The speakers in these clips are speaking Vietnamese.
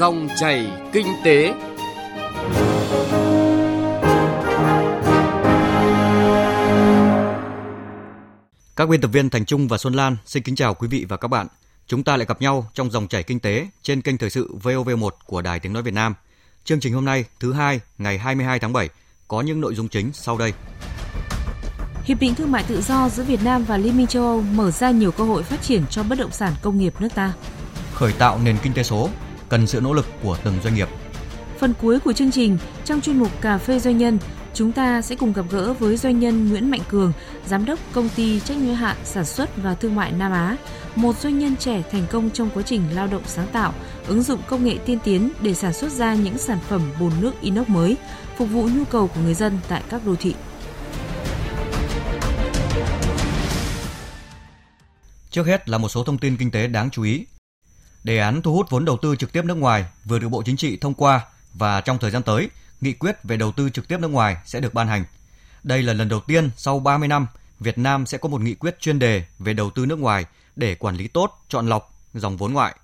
Dòng chảy kinh tế. Các biên tập viên Thành Trung và Xuân Lan xin kính chào quý vị và các bạn. Chúng ta lại gặp nhau trong dòng chảy kinh tế trên kênh thời sự VOV1 của Đài Tiếng nói Việt Nam. Chương trình hôm nay thứ hai ngày 22 tháng 7 có những nội dung chính sau đây. Hiệp định thương mại tự do giữa Việt Nam và Liên minh châu Âu mở ra nhiều cơ hội phát triển cho bất động sản công nghiệp nước ta. Khởi tạo nền kinh tế số cần sự nỗ lực của từng doanh nghiệp. Phần cuối của chương trình, trong chuyên mục Cà phê Doanh nhân, chúng ta sẽ cùng gặp gỡ với doanh nhân Nguyễn Mạnh Cường, giám đốc công ty trách nhiệm hữu hạn sản xuất và thương mại Nam Á, một doanh nhân trẻ thành công trong quá trình lao động sáng tạo, ứng dụng công nghệ tiên tiến để sản xuất ra những sản phẩm bồn nước inox mới, phục vụ nhu cầu của người dân tại các đô thị. Trước hết là một số thông tin kinh tế đáng chú ý. Đề án thu hút vốn đầu tư trực tiếp nước ngoài vừa được Bộ Chính trị thông qua và trong thời gian tới, nghị quyết về đầu tư trực tiếp nước ngoài sẽ được ban hành. Đây là lần đầu tiên sau 30 năm, Việt Nam sẽ có một nghị quyết chuyên đề về đầu tư nước ngoài để quản lý tốt, chọn lọc dòng vốn ngoại.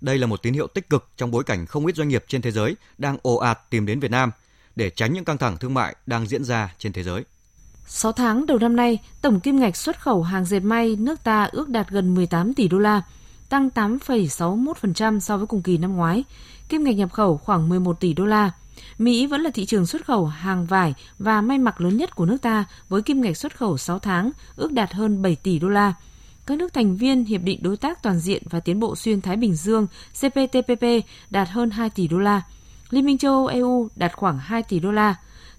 Đây là một tín hiệu tích cực trong bối cảnh không ít doanh nghiệp trên thế giới đang ồ ạt tìm đến Việt Nam để tránh những căng thẳng thương mại đang diễn ra trên thế giới. 6 tháng đầu năm nay, tổng kim ngạch xuất khẩu hàng dệt may nước ta ước đạt gần 18 tỷ đô la, tăng 8,61% so với cùng kỳ năm ngoái. Kim ngạch nhập khẩu khoảng 11 tỷ đô la. Mỹ vẫn là thị trường xuất khẩu hàng vải và may mặc lớn nhất của nước ta với kim ngạch xuất khẩu 6 tháng ước đạt hơn 7 tỷ đô la. Các nước thành viên Hiệp định Đối tác Toàn diện và Tiến bộ Xuyên Thái Bình Dương CPTPP đạt hơn 2 tỷ đô la. Liên minh châu Âu EU đạt khoảng 2 tỷ đô la.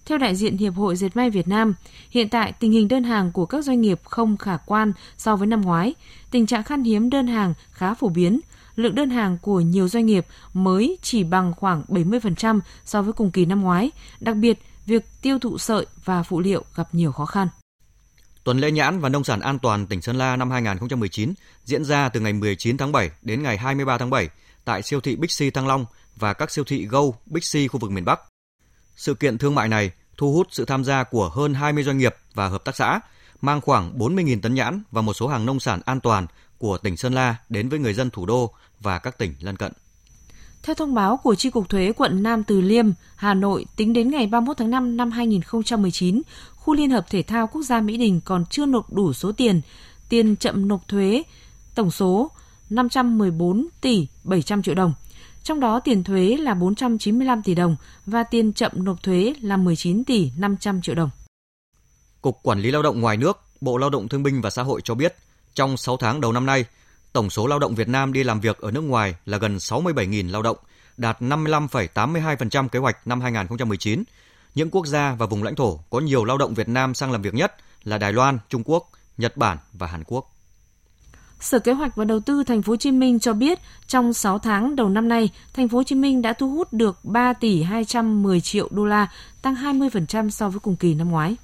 Theo đại diện Hiệp hội Dệt may Việt Nam, hiện tại tình hình đơn hàng của các doanh nghiệp không khả quan so với năm ngoái. Tình trạng khan hiếm đơn hàng khá phổ biến. Lượng đơn hàng của nhiều doanh nghiệp mới chỉ bằng khoảng 70% so với cùng kỳ năm ngoái. Đặc biệt, việc tiêu thụ sợi và phụ liệu gặp nhiều khó khăn. Tuần lễ nhãn và nông sản an toàn tỉnh Sơn La năm 2019 diễn ra từ ngày 19 tháng 7 đến ngày 23 tháng 7 tại siêu thị Bixi Thăng Long và các siêu thị Go, Bixi khu vực miền Bắc. Sự kiện thương mại này thu hút sự tham gia của hơn 20 doanh nghiệp và hợp tác xã, mang khoảng 40.000 tấn nhãn và một số hàng nông sản an toàn của tỉnh Sơn La đến với người dân thủ đô và các tỉnh lân cận. Theo thông báo của Tri Cục Thuế quận Nam Từ Liêm, Hà Nội, tính đến ngày 31 tháng 5 năm 2019, khu Liên hợp Thể thao Quốc gia Mỹ Đình còn chưa nộp đủ số tiền, tiền chậm nộp thuế, tổng số 514 tỷ 700 triệu đồng. Trong đó tiền thuế là 495 tỷ đồng và tiền chậm nộp thuế là 19 tỷ 500 triệu đồng. Cục Quản lý Lao động ngoài nước, Bộ Lao động Thương binh và Xã hội cho biết, trong 6 tháng đầu năm nay, tổng số lao động Việt Nam đi làm việc ở nước ngoài là gần 67.000 lao động, đạt 55,82% kế hoạch năm 2019. Những quốc gia và vùng lãnh thổ có nhiều lao động Việt Nam sang làm việc nhất là Đài Loan, Trung Quốc, Nhật Bản và Hàn Quốc. Sở Kế hoạch và Đầu tư Thành phố Hồ Chí Minh cho biết, trong 6 tháng đầu năm nay, Thành phố Hồ Chí Minh đã thu hút được 3 tỷ 210 triệu đô la, tăng 20% so với cùng kỳ năm ngoái.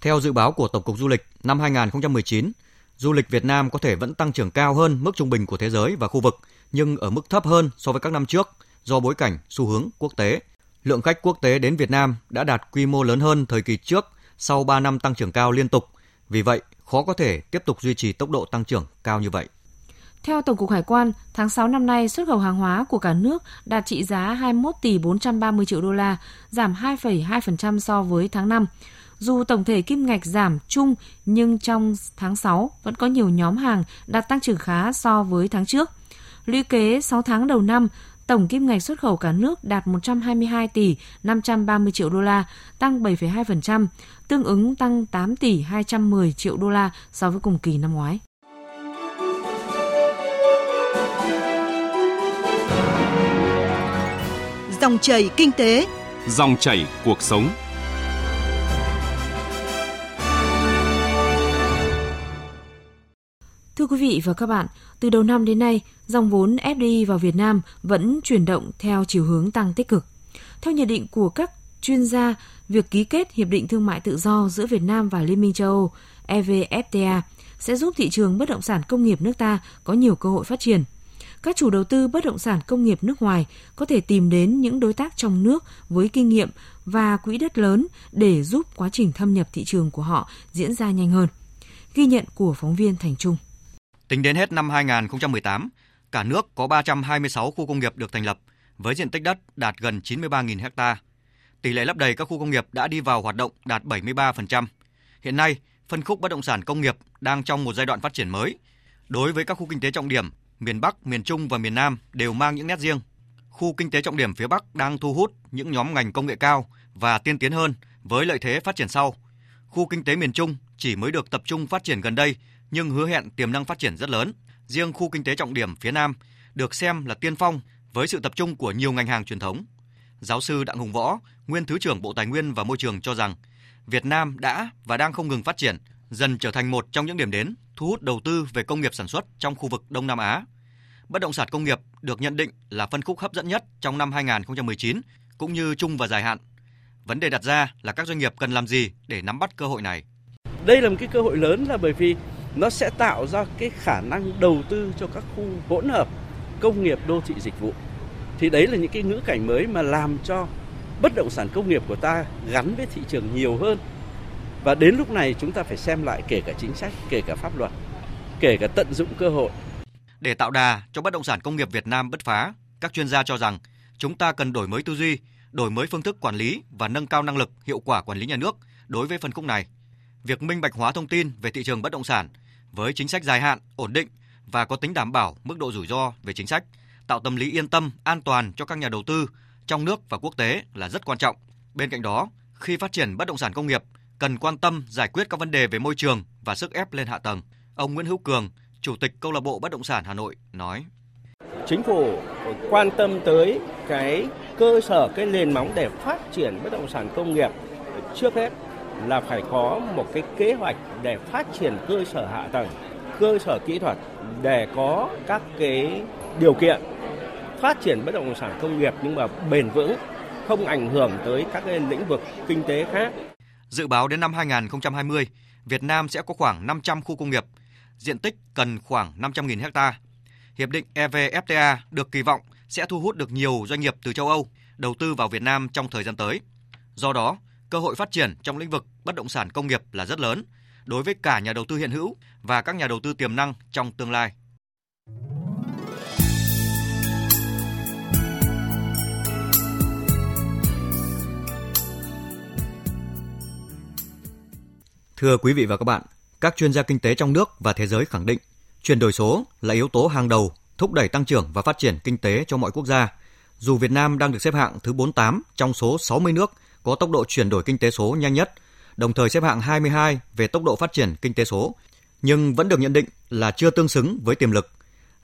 Theo dự báo của Tổng cục Du lịch, năm 2019, du lịch Việt Nam có thể vẫn tăng trưởng cao hơn mức trung bình của thế giới và khu vực, nhưng ở mức thấp hơn so với các năm trước do bối cảnh xu hướng quốc tế. Lượng khách quốc tế đến Việt Nam đã đạt quy mô lớn hơn thời kỳ trước sau 3 năm tăng trưởng cao liên tục. Vì vậy, khó có thể tiếp tục duy trì tốc độ tăng trưởng cao như vậy. Theo Tổng cục Hải quan, tháng 6 năm nay xuất khẩu hàng hóa của cả nước đạt trị giá 21 tỷ 430 triệu đô la, giảm 2,2% so với tháng 5. Dù tổng thể kim ngạch giảm chung, nhưng trong tháng 6 vẫn có nhiều nhóm hàng đạt tăng trưởng khá so với tháng trước. Lũy kế 6 tháng đầu năm, tổng kim ngạch xuất khẩu cả nước đạt 122 tỷ 530 triệu đô la, tăng 7,2%, tương ứng tăng 8 tỷ 210 triệu đô la so với cùng kỳ năm ngoái. Dòng chảy kinh tế, dòng chảy cuộc sống. Quý vị và các bạn, từ đầu năm đến nay, dòng vốn FDI vào Việt Nam vẫn chuyển động theo chiều hướng tăng tích cực. Theo nhận định của các chuyên gia, việc ký kết Hiệp định Thương mại Tự do giữa Việt Nam và Liên minh châu Âu EVFTA sẽ giúp thị trường bất động sản công nghiệp nước ta có nhiều cơ hội phát triển. Các chủ đầu tư bất động sản công nghiệp nước ngoài có thể tìm đến những đối tác trong nước với kinh nghiệm và quỹ đất lớn để giúp quá trình thâm nhập thị trường của họ diễn ra nhanh hơn. Ghi nhận của phóng viên Thành Trung. Tính đến hết năm 2018, cả nước có 326 khu công nghiệp được thành lập với diện tích đất đạt gần 93.000 ha. Tỷ lệ lấp đầy các khu công nghiệp đã đi vào hoạt động đạt 73%. Hiện nay, phân khúc bất động sản công nghiệp đang trong một giai đoạn phát triển mới. Đối với các khu kinh tế trọng điểm, miền Bắc, miền Trung và miền Nam đều mang những nét riêng. Khu kinh tế trọng điểm phía Bắc đang thu hút những nhóm ngành công nghệ cao và tiên tiến hơn với lợi thế phát triển sau. Khu kinh tế miền Trung chỉ mới được tập trung phát triển gần đây nhưng hứa hẹn tiềm năng phát triển rất lớn. Riêng khu kinh tế trọng điểm phía Nam được xem là tiên phong với sự tập trung của nhiều ngành hàng truyền thống. Giáo sư Đặng Hùng Võ, nguyên Thứ trưởng Bộ Tài nguyên và Môi trường cho rằng Việt Nam đã và đang không ngừng phát triển, dần trở thành một trong những điểm đến thu hút đầu tư về công nghiệp sản xuất trong khu vực Đông Nam Á. Bất động sản công nghiệp được nhận định là phân khúc hấp dẫn nhất trong năm 2019 cũng như chung và dài hạn. Vấn đề đặt ra là các doanh nghiệp cần làm gì để nắm bắt cơ hội này. Đây là một cái cơ hội lớn là bởi vì nó sẽ tạo ra cái khả năng đầu tư cho các khu hỗn hợp công nghiệp đô thị dịch vụ. Thì đấy là những cái ngữ cảnh mới mà làm cho bất động sản công nghiệp của ta gắn với thị trường nhiều hơn. Và đến lúc này chúng ta phải xem lại kể cả chính sách, kể cả pháp luật, kể cả tận dụng cơ hội. Để tạo đà cho bất động sản công nghiệp Việt Nam bứt phá, các chuyên gia cho rằng chúng ta cần đổi mới tư duy, đổi mới phương thức quản lý và nâng cao năng lực, hiệu quả quản lý nhà nước đối với phân khúc này. Việc minh bạch hóa thông tin về thị trường bất động sản với chính sách dài hạn, ổn định và có tính đảm bảo mức độ rủi ro về chính sách, tạo tâm lý yên tâm, an toàn cho các nhà đầu tư trong nước và quốc tế là rất quan trọng. Bên cạnh đó, khi phát triển bất động sản công nghiệp, cần quan tâm giải quyết các vấn đề về môi trường và sức ép lên hạ tầng. Ông Nguyễn Hữu Cường, Chủ tịch Câu lạc bộ Bất động sản Hà Nội nói: Chính phủ quan tâm tới cái cơ sở cái nền móng để phát triển bất động sản công nghiệp trước hết là phải có một cái kế hoạch để phát triển cơ sở hạ tầng, cơ sở kỹ thuật để có các cái điều kiện phát triển bất động sản công nghiệp nhưng mà bền vững, không ảnh hưởng tới các cái lĩnh vực kinh tế khác. Dự báo đến năm 2020, Việt Nam sẽ có khoảng 500 khu công nghiệp, diện tích cần khoảng 500.000 ha. Hiệp định EVFTA được kỳ vọng sẽ thu hút được nhiều doanh nghiệp từ châu Âu đầu tư vào Việt Nam trong thời gian tới. Do đó, cơ hội phát triển trong lĩnh vực bất động sản công nghiệp là rất lớn đối với cả nhà đầu tư hiện hữu và các nhà đầu tư tiềm năng trong tương lai. Thưa quý vị và các bạn, các chuyên gia kinh tế trong nước và thế giới khẳng định chuyển đổi số là yếu tố hàng đầu thúc đẩy tăng trưởng và phát triển kinh tế cho mọi quốc gia. Dù Việt Nam đang được xếp hạng thứ 48 trong số 60 nước có tốc độ chuyển đổi kinh tế số nhanh nhất, đồng thời xếp hạng 22 về tốc độ phát triển kinh tế số, nhưng vẫn được nhận định là chưa tương xứng với tiềm lực.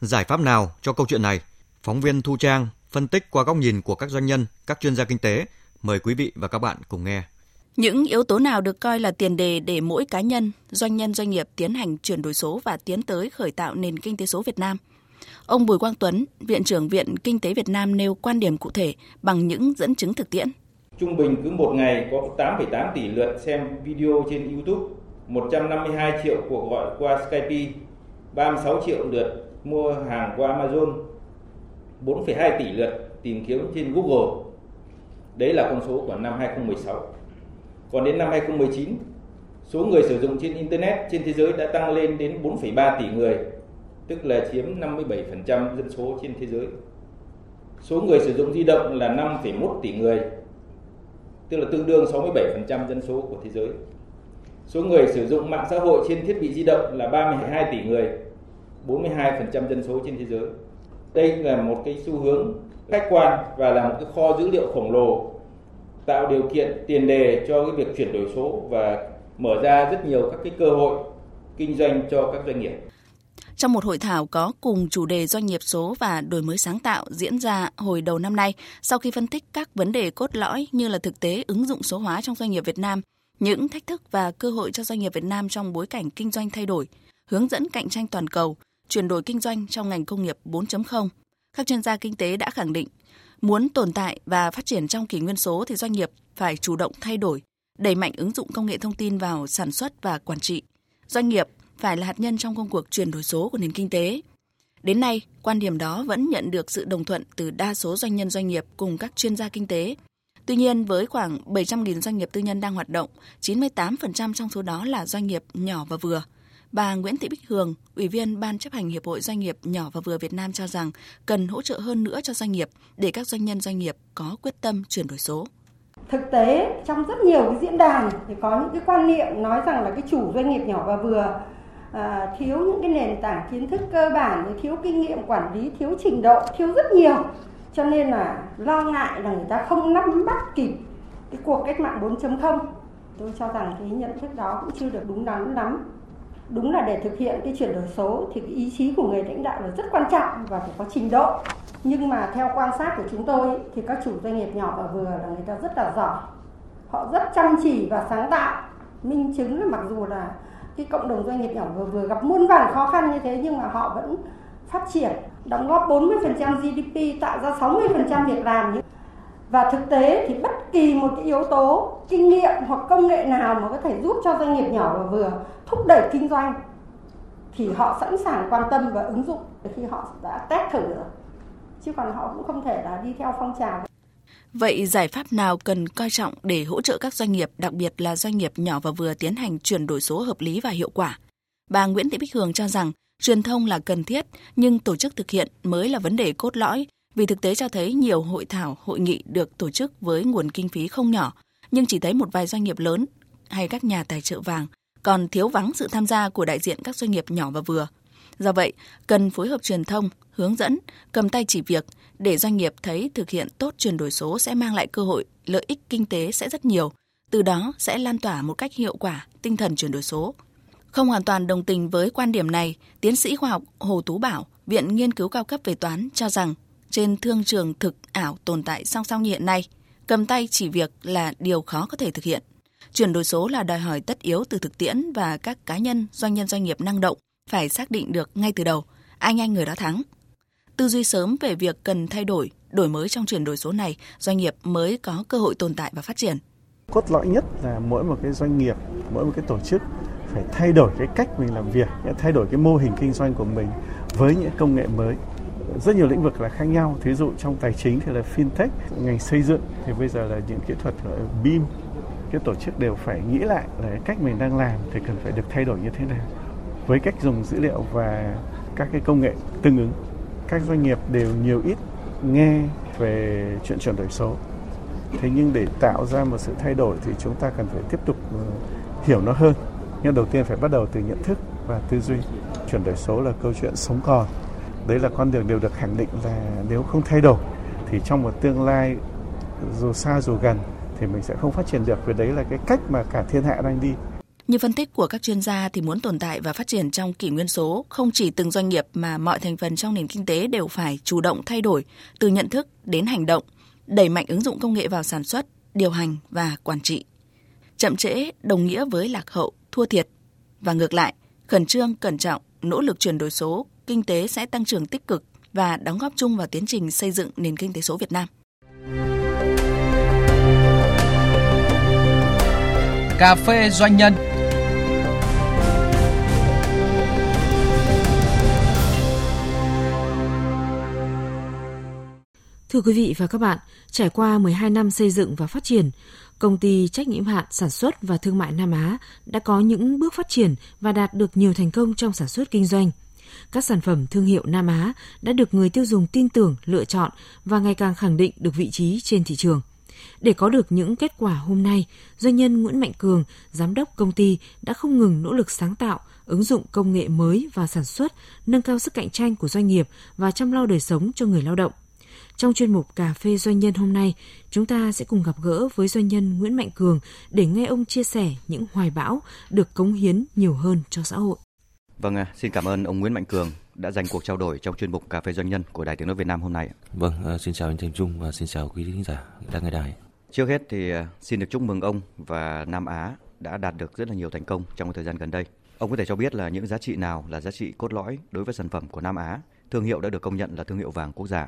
Giải pháp nào cho câu chuyện này? Phóng viên Thu Trang phân tích qua góc nhìn của các doanh nhân, các chuyên gia kinh tế. Mời quý vị và các bạn cùng nghe. Những yếu tố nào được coi là tiền đề để mỗi cá nhân, doanh nhân doanh nghiệp tiến hành chuyển đổi số và tiến tới khởi tạo nền kinh tế số Việt Nam? Ông Bùi Quang Tuấn, Viện trưởng Viện Kinh tế Việt Nam nêu quan điểm cụ thể bằng những dẫn chứng thực tiễn. Trung bình cứ một ngày có 8,8 tỷ lượt xem video trên YouTube, 152 triệu cuộc gọi qua Skype, 36 triệu lượt mua hàng qua Amazon, 4,2 tỷ lượt tìm kiếm trên Google. Đấy là con số của năm 2016. Còn đến năm 2019, số người sử dụng trên Internet trên thế giới đã tăng lên đến 4,3 tỷ người, tức là chiếm 57% dân số trên thế giới. Số người sử dụng di động là 5,1 tỷ người, tức là tương đương 67% dân số của thế giới. Số người sử dụng mạng xã hội trên thiết bị di động là 32 tỷ người, 42% dân số trên thế giới. Đây là một cái xu hướng khách quan và là một cái kho dữ liệu khổng lồ tạo điều kiện tiền đề cho cái việc chuyển đổi số và mở ra rất nhiều các cái cơ hội kinh doanh cho các doanh nghiệp. Trong một hội thảo có cùng chủ đề doanh nghiệp số và đổi mới sáng tạo diễn ra hồi đầu năm nay, sau khi phân tích các vấn đề cốt lõi như là thực tế ứng dụng số hóa trong doanh nghiệp Việt Nam, những thách thức và cơ hội cho doanh nghiệp Việt Nam trong bối cảnh kinh doanh thay đổi, hướng dẫn cạnh tranh toàn cầu, chuyển đổi kinh doanh trong ngành công nghiệp 4.0, các chuyên gia kinh tế đã khẳng định Muốn tồn tại và phát triển trong kỷ nguyên số thì doanh nghiệp phải chủ động thay đổi, đẩy mạnh ứng dụng công nghệ thông tin vào sản xuất và quản trị. Doanh nghiệp phải là hạt nhân trong công cuộc chuyển đổi số của nền kinh tế. Đến nay, quan điểm đó vẫn nhận được sự đồng thuận từ đa số doanh nhân doanh nghiệp cùng các chuyên gia kinh tế. Tuy nhiên, với khoảng 700.000 doanh nghiệp tư nhân đang hoạt động, 98% trong số đó là doanh nghiệp nhỏ và vừa. Bà Nguyễn Thị Bích Hường, Ủy viên Ban chấp hành Hiệp hội Doanh nghiệp nhỏ và vừa Việt Nam cho rằng cần hỗ trợ hơn nữa cho doanh nghiệp để các doanh nhân doanh nghiệp có quyết tâm chuyển đổi số. Thực tế trong rất nhiều cái diễn đàn thì có những cái quan niệm nói rằng là cái chủ doanh nghiệp nhỏ và vừa à, thiếu những cái nền tảng kiến thức cơ bản, thiếu kinh nghiệm quản lý, thiếu trình độ, thiếu rất nhiều. Cho nên là lo ngại là người ta không nắm bắt kịp cái cuộc cách mạng 4.0. Tôi cho rằng cái nhận thức đó cũng chưa được đúng đắn lắm đúng là để thực hiện cái chuyển đổi số thì cái ý chí của người lãnh đạo là rất quan trọng và phải có trình độ nhưng mà theo quan sát của chúng tôi thì các chủ doanh nghiệp nhỏ và vừa là người ta rất là giỏi họ rất chăm chỉ và sáng tạo minh chứng là mặc dù là cái cộng đồng doanh nghiệp nhỏ vừa vừa gặp muôn vàn khó khăn như thế nhưng mà họ vẫn phát triển, đóng góp 40% GDP tạo ra 60% việc làm và thực tế thì bất kỳ một cái yếu tố, kinh nghiệm hoặc công nghệ nào mà có thể giúp cho doanh nghiệp nhỏ và vừa thúc đẩy kinh doanh thì họ sẵn sàng quan tâm và ứng dụng khi họ đã test thử. Rồi chứ còn họ cũng không thể là đi theo phong trào. Vậy giải pháp nào cần coi trọng để hỗ trợ các doanh nghiệp, đặc biệt là doanh nghiệp nhỏ và vừa tiến hành chuyển đổi số hợp lý và hiệu quả? Bà Nguyễn Thị Bích Hường cho rằng truyền thông là cần thiết, nhưng tổ chức thực hiện mới là vấn đề cốt lõi vì thực tế cho thấy nhiều hội thảo, hội nghị được tổ chức với nguồn kinh phí không nhỏ, nhưng chỉ thấy một vài doanh nghiệp lớn hay các nhà tài trợ vàng, còn thiếu vắng sự tham gia của đại diện các doanh nghiệp nhỏ và vừa. Do vậy, cần phối hợp truyền thông, hướng dẫn, cầm tay chỉ việc để doanh nghiệp thấy thực hiện tốt chuyển đổi số sẽ mang lại cơ hội, lợi ích kinh tế sẽ rất nhiều, từ đó sẽ lan tỏa một cách hiệu quả tinh thần chuyển đổi số. Không hoàn toàn đồng tình với quan điểm này, tiến sĩ khoa học Hồ Tú Bảo, Viện Nghiên cứu cao cấp về toán cho rằng trên thương trường thực ảo tồn tại song song như hiện nay, cầm tay chỉ việc là điều khó có thể thực hiện. Chuyển đổi số là đòi hỏi tất yếu từ thực tiễn và các cá nhân, doanh nhân doanh nghiệp năng động phải xác định được ngay từ đầu, ai nhanh người đó thắng. Tư duy sớm về việc cần thay đổi, đổi mới trong chuyển đổi số này, doanh nghiệp mới có cơ hội tồn tại và phát triển. Cốt lõi nhất là mỗi một cái doanh nghiệp, mỗi một cái tổ chức phải thay đổi cái cách mình làm việc, thay đổi cái mô hình kinh doanh của mình với những công nghệ mới. Rất nhiều lĩnh vực là khác nhau. Thí dụ trong tài chính thì là fintech ngành xây dựng. Thì bây giờ là những kỹ thuật BIM. Cái tổ chức đều phải nghĩ lại là cách mình đang làm thì cần phải được thay đổi như thế nào với cách dùng dữ liệu và các cái công nghệ tương ứng. Các doanh nghiệp đều nhiều ít nghe về chuyện chuyển đổi số. Thế nhưng để tạo ra một sự thay đổi thì chúng ta cần phải tiếp tục ừ, hiểu nó hơn. Nhưng đầu tiên phải bắt đầu từ nhận thức và tư duy. Chuyển đổi số là câu chuyện sống còn. Đấy là con đường đều được khẳng định là nếu không thay đổi thì trong một tương lai dù xa dù gần thì mình sẽ không phát triển được. Vì đấy là cái cách mà cả thiên hạ đang đi như phân tích của các chuyên gia thì muốn tồn tại và phát triển trong kỷ nguyên số, không chỉ từng doanh nghiệp mà mọi thành phần trong nền kinh tế đều phải chủ động thay đổi từ nhận thức đến hành động, đẩy mạnh ứng dụng công nghệ vào sản xuất, điều hành và quản trị. Chậm trễ đồng nghĩa với lạc hậu, thua thiệt và ngược lại, khẩn trương, cẩn trọng, nỗ lực chuyển đổi số, kinh tế sẽ tăng trưởng tích cực và đóng góp chung vào tiến trình xây dựng nền kinh tế số Việt Nam. Cà phê doanh nhân Thưa quý vị và các bạn, trải qua 12 năm xây dựng và phát triển, công ty trách nhiệm hạn sản xuất và thương mại Nam Á đã có những bước phát triển và đạt được nhiều thành công trong sản xuất kinh doanh. Các sản phẩm thương hiệu Nam Á đã được người tiêu dùng tin tưởng, lựa chọn và ngày càng khẳng định được vị trí trên thị trường. Để có được những kết quả hôm nay, doanh nhân Nguyễn Mạnh Cường, giám đốc công ty đã không ngừng nỗ lực sáng tạo, ứng dụng công nghệ mới vào sản xuất, nâng cao sức cạnh tranh của doanh nghiệp và chăm lo đời sống cho người lao động. Trong chuyên mục Cà phê Doanh nhân hôm nay, chúng ta sẽ cùng gặp gỡ với doanh nhân Nguyễn Mạnh Cường để nghe ông chia sẻ những hoài bão được cống hiến nhiều hơn cho xã hội. Vâng, xin cảm ơn ông Nguyễn Mạnh Cường đã dành cuộc trao đổi trong chuyên mục Cà phê Doanh nhân của Đài Tiếng Nói Việt Nam hôm nay. Vâng, à, xin chào anh Thành Trung và xin chào quý khán giả đang nghe đài. Trước hết thì à, xin được chúc mừng ông và Nam Á đã đạt được rất là nhiều thành công trong thời gian gần đây. Ông có thể cho biết là những giá trị nào là giá trị cốt lõi đối với sản phẩm của Nam Á, thương hiệu đã được công nhận là thương hiệu vàng quốc gia?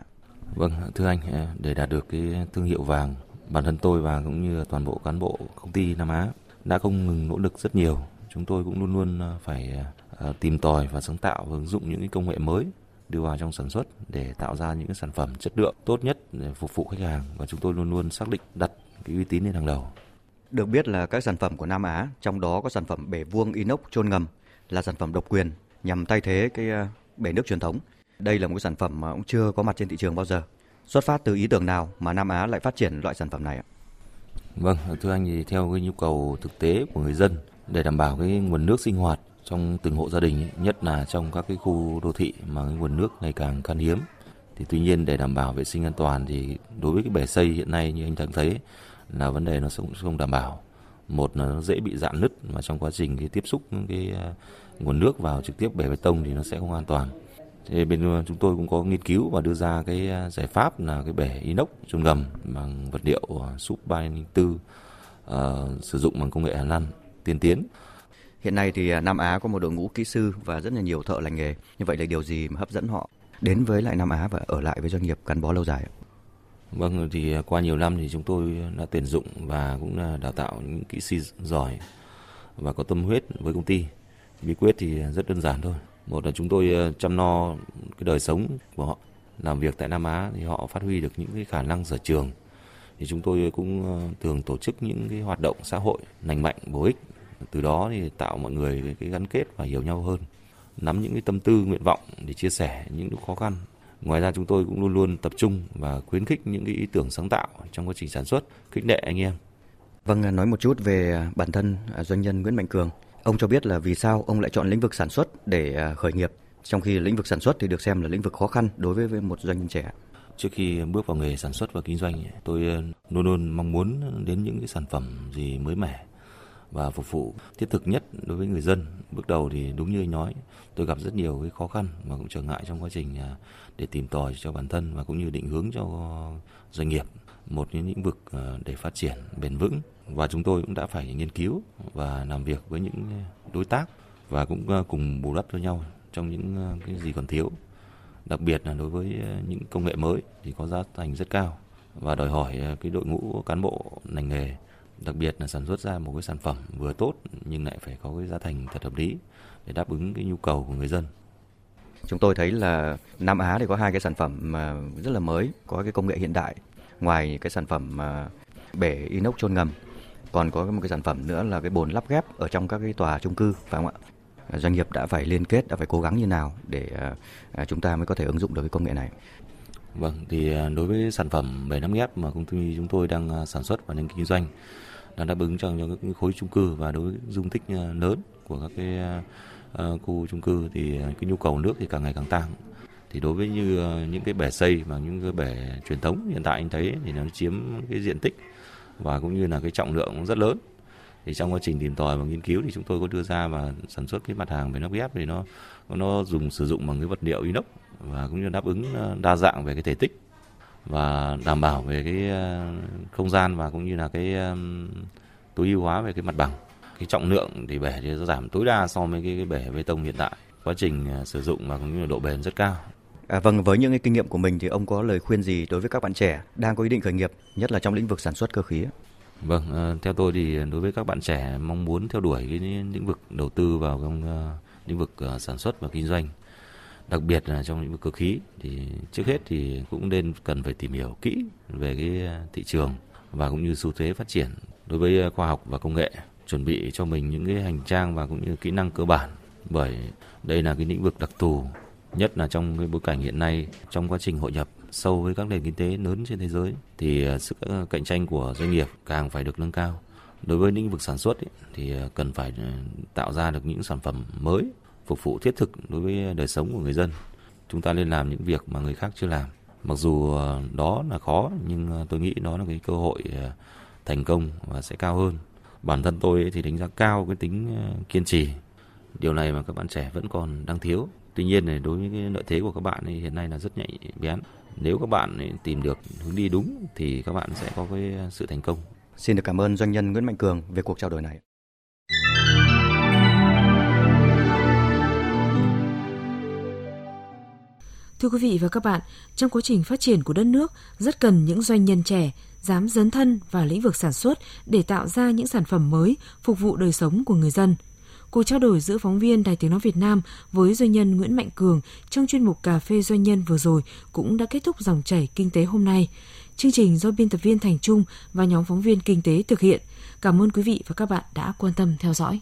Vâng, thưa anh, à, để đạt được cái thương hiệu vàng, bản thân tôi và cũng như toàn bộ cán bộ công ty Nam Á đã không ngừng nỗ lực rất nhiều. Chúng tôi cũng luôn luôn à, phải à, tìm tòi và sáng tạo và ứng dụng những cái công nghệ mới đưa vào trong sản xuất để tạo ra những cái sản phẩm chất lượng tốt nhất để phục vụ khách hàng và chúng tôi luôn luôn xác định đặt cái uy tín lên hàng đầu. Được biết là các sản phẩm của Nam Á, trong đó có sản phẩm bể vuông inox chôn ngầm là sản phẩm độc quyền nhằm thay thế cái bể nước truyền thống. Đây là một cái sản phẩm mà cũng chưa có mặt trên thị trường bao giờ. Xuất phát từ ý tưởng nào mà Nam Á lại phát triển loại sản phẩm này ạ? Vâng, thưa anh thì theo cái nhu cầu thực tế của người dân để đảm bảo cái nguồn nước sinh hoạt trong từng hộ gia đình, nhất là trong các cái khu đô thị mà cái nguồn nước ngày càng khan hiếm. Thì tuy nhiên để đảm bảo vệ sinh an toàn thì đối với cái bể xây hiện nay như anh đang thấy là vấn đề nó cũng không đảm bảo. Một là nó dễ bị dạn nứt mà trong quá trình cái tiếp xúc cái à, nguồn nước vào trực tiếp bể bê tông thì nó sẽ không an toàn. Thì bên chúng tôi cũng có nghiên cứu và đưa ra cái à, giải pháp là cái bể inox chôn ngầm bằng vật liệu súp 304 uh, sử dụng bằng công nghệ Hàn Lan tiên tiến. Hiện nay thì à, Nam Á có một đội ngũ kỹ sư và rất là nhiều thợ lành nghề. Như vậy là điều gì mà hấp dẫn họ đến với lại Nam Á và ở lại với doanh nghiệp gắn bó lâu dài ạ? Vâng, thì qua nhiều năm thì chúng tôi đã tuyển dụng và cũng là đào tạo những kỹ sư giỏi và có tâm huyết với công ty. Bí quyết thì rất đơn giản thôi. Một là chúng tôi ờ, chăm lo cái đời sống của họ. Làm việc tại Nam Á thì họ phát huy được những cái khả năng sở trường. Thì chúng tôi cũng ờ, thường tổ chức những cái hoạt động xã hội lành mạnh, bổ ích. Từ đó thì tạo mọi người cái gắn kết và hiểu nhau hơn. Nắm những cái tâm tư, nguyện vọng để chia sẻ những lúc khó khăn Ngoài ra chúng tôi cũng luôn luôn tập trung và khuyến khích những cái ý tưởng sáng tạo trong quá trình sản xuất, khích lệ anh em. Vâng, à, nói một chút về bản thân à, doanh nhân Nguyễn Mạnh Cường. Ông cho biết là vì sao ông lại chọn lĩnh vực sản xuất để à, khởi nghiệp, trong khi lĩnh vực sản xuất thì được xem là lĩnh vực khó khăn đối với một doanh nhân trẻ. Trước khi bước vào nghề sản xuất và kinh doanh, tôi à, luôn luôn mong muốn đến những cái sản phẩm gì mới mẻ và phục vụ thiết thực nhất đối với người dân. Bước đầu thì đúng như anh nói, tôi gặp rất nhiều cái khó khăn và cũng trở ngại trong quá trình à, để tìm tòi cho bản thân và cũng như định hướng cho doanh nghiệp một những lĩnh vực ờ, để phát triển bền vững. Và chúng tôi cũng đã phải nghiên cứu và làm việc với những đối tác và cũng ờ, cùng bù đắp cho nhau trong những ờ, cái gì còn thiếu. Đặc biệt là đối với những công nghệ mới thì có giá thành rất cao và đòi hỏi cái đội ngũ cán bộ ngành nghề đặc biệt là sản xuất ra một cái sản phẩm vừa tốt nhưng lại phải có cái giá thành thật hợp lý để đáp ứng cái nhu cầu của người dân. Chúng tôi thấy là Nam Á thì có hai cái sản phẩm mà rất là mới, có cái công nghệ hiện đại. Ngoài cái sản phẩm à, bể inox chôn ngầm, còn có một cái sản phẩm nữa là cái bồn lắp ghép ở trong các cái tòa chung cư phải không ạ? À, doanh nghiệp đã phải liên kết, đã phải cố gắng như nào để à, chúng ta mới có thể ứng dụng được cái công nghệ này. Vâng, thì đối với sản phẩm bể lắp ghép mà công ty chúng tôi đang sản xuất và đang kinh doanh đang đáp ứng cho những khối chung cư và đối với dung tích lớn của các cái khu chung cư thì cái nhu cầu nước thì càng ngày càng tăng thì đối với như ờ, những cái bể xây và những cái bể truyền thống hiện tại anh thấy thì nó chiếm cái diện tích và cũng như là cái trọng lượng rất lớn. Thì trong quá trình tìm tòi và nghiên cứu thì chúng tôi có đưa ra và sản xuất cái mặt hàng về nắp ghép thì nó nó dùng sử dụng bằng cái vật liệu inox và cũng như đáp ứng ờ, đa dạng về cái thể tích và đảm bảo về cái ờ, không gian và cũng như là cái tối ưu hóa về cái mặt bằng. Cái trọng lượng thì bể thì nó giảm tối đa so với cái, cái bể bê tông hiện tại. Quá trình sử dụng và cũng như là độ bền rất cao. À, vâng, với những cái kinh nghiệm của mình thì ông có lời khuyên gì đối với các bạn trẻ đang có ý định khởi nghiệp, nhất là trong lĩnh vực sản xuất cơ khí? Vâng, ờ, theo tôi thì đối với các bạn trẻ mong muốn theo đuổi cái lĩnh vực đầu tư vào trong ờ, lĩnh vực ờ, sản xuất và kinh doanh, đặc biệt là trong lĩnh vực cơ khí thì trước hết thì cũng nên cần phải tìm hiểu kỹ về cái thị trường và cũng như xu thế phát triển đối với khoa học và công nghệ chuẩn bị cho mình những cái hành trang và cũng như kỹ năng cơ bản bởi đây là cái lĩnh vực đặc thù nhất là trong cái bối cảnh hiện nay trong quá trình hội nhập sâu với các nền kinh tế lớn trên thế giới thì à, sức cạnh tranh của doanh nghiệp càng phải được nâng cao. Đối với lĩnh vực sản xuất ấy, thì à, cần phải à, tạo ra được những sản phẩm mới phục vụ thiết thực đối với đời sống của người dân. Chúng ta nên làm những việc mà người khác chưa làm. Mặc dù đó là khó nhưng tôi nghĩ đó là cái cơ hội thành công và sẽ cao hơn. Bản thân tôi thì đánh giá cao cái tính kiên trì. Điều này mà các bạn trẻ vẫn còn đang thiếu tuy nhiên này đối với cái lợi thế của các bạn thì hiện nay là rất nhạy bén. Nếu các bạn tìm được hướng đi đúng thì các bạn sẽ có cái sự thành công. Xin được cảm ơn doanh nhân Nguyễn Mạnh Cường về cuộc trao đổi này. Thưa quý vị và các bạn, trong quá trình phát triển của đất nước, rất cần những doanh nhân trẻ dám dấn thân vào lĩnh vực sản xuất để tạo ra những sản phẩm mới phục vụ đời sống của người dân. Cuộc trao đổi giữa phóng viên Đài Tiếng Nói Việt Nam với doanh nhân Nguyễn Mạnh Cường trong chuyên mục Cà phê Doanh nhân vừa rồi cũng đã kết thúc dòng chảy kinh tế hôm nay. Chương trình do biên tập viên Thành Trung và nhóm phóng viên kinh tế thực hiện. Cảm ơn quý vị và các bạn đã quan tâm theo dõi.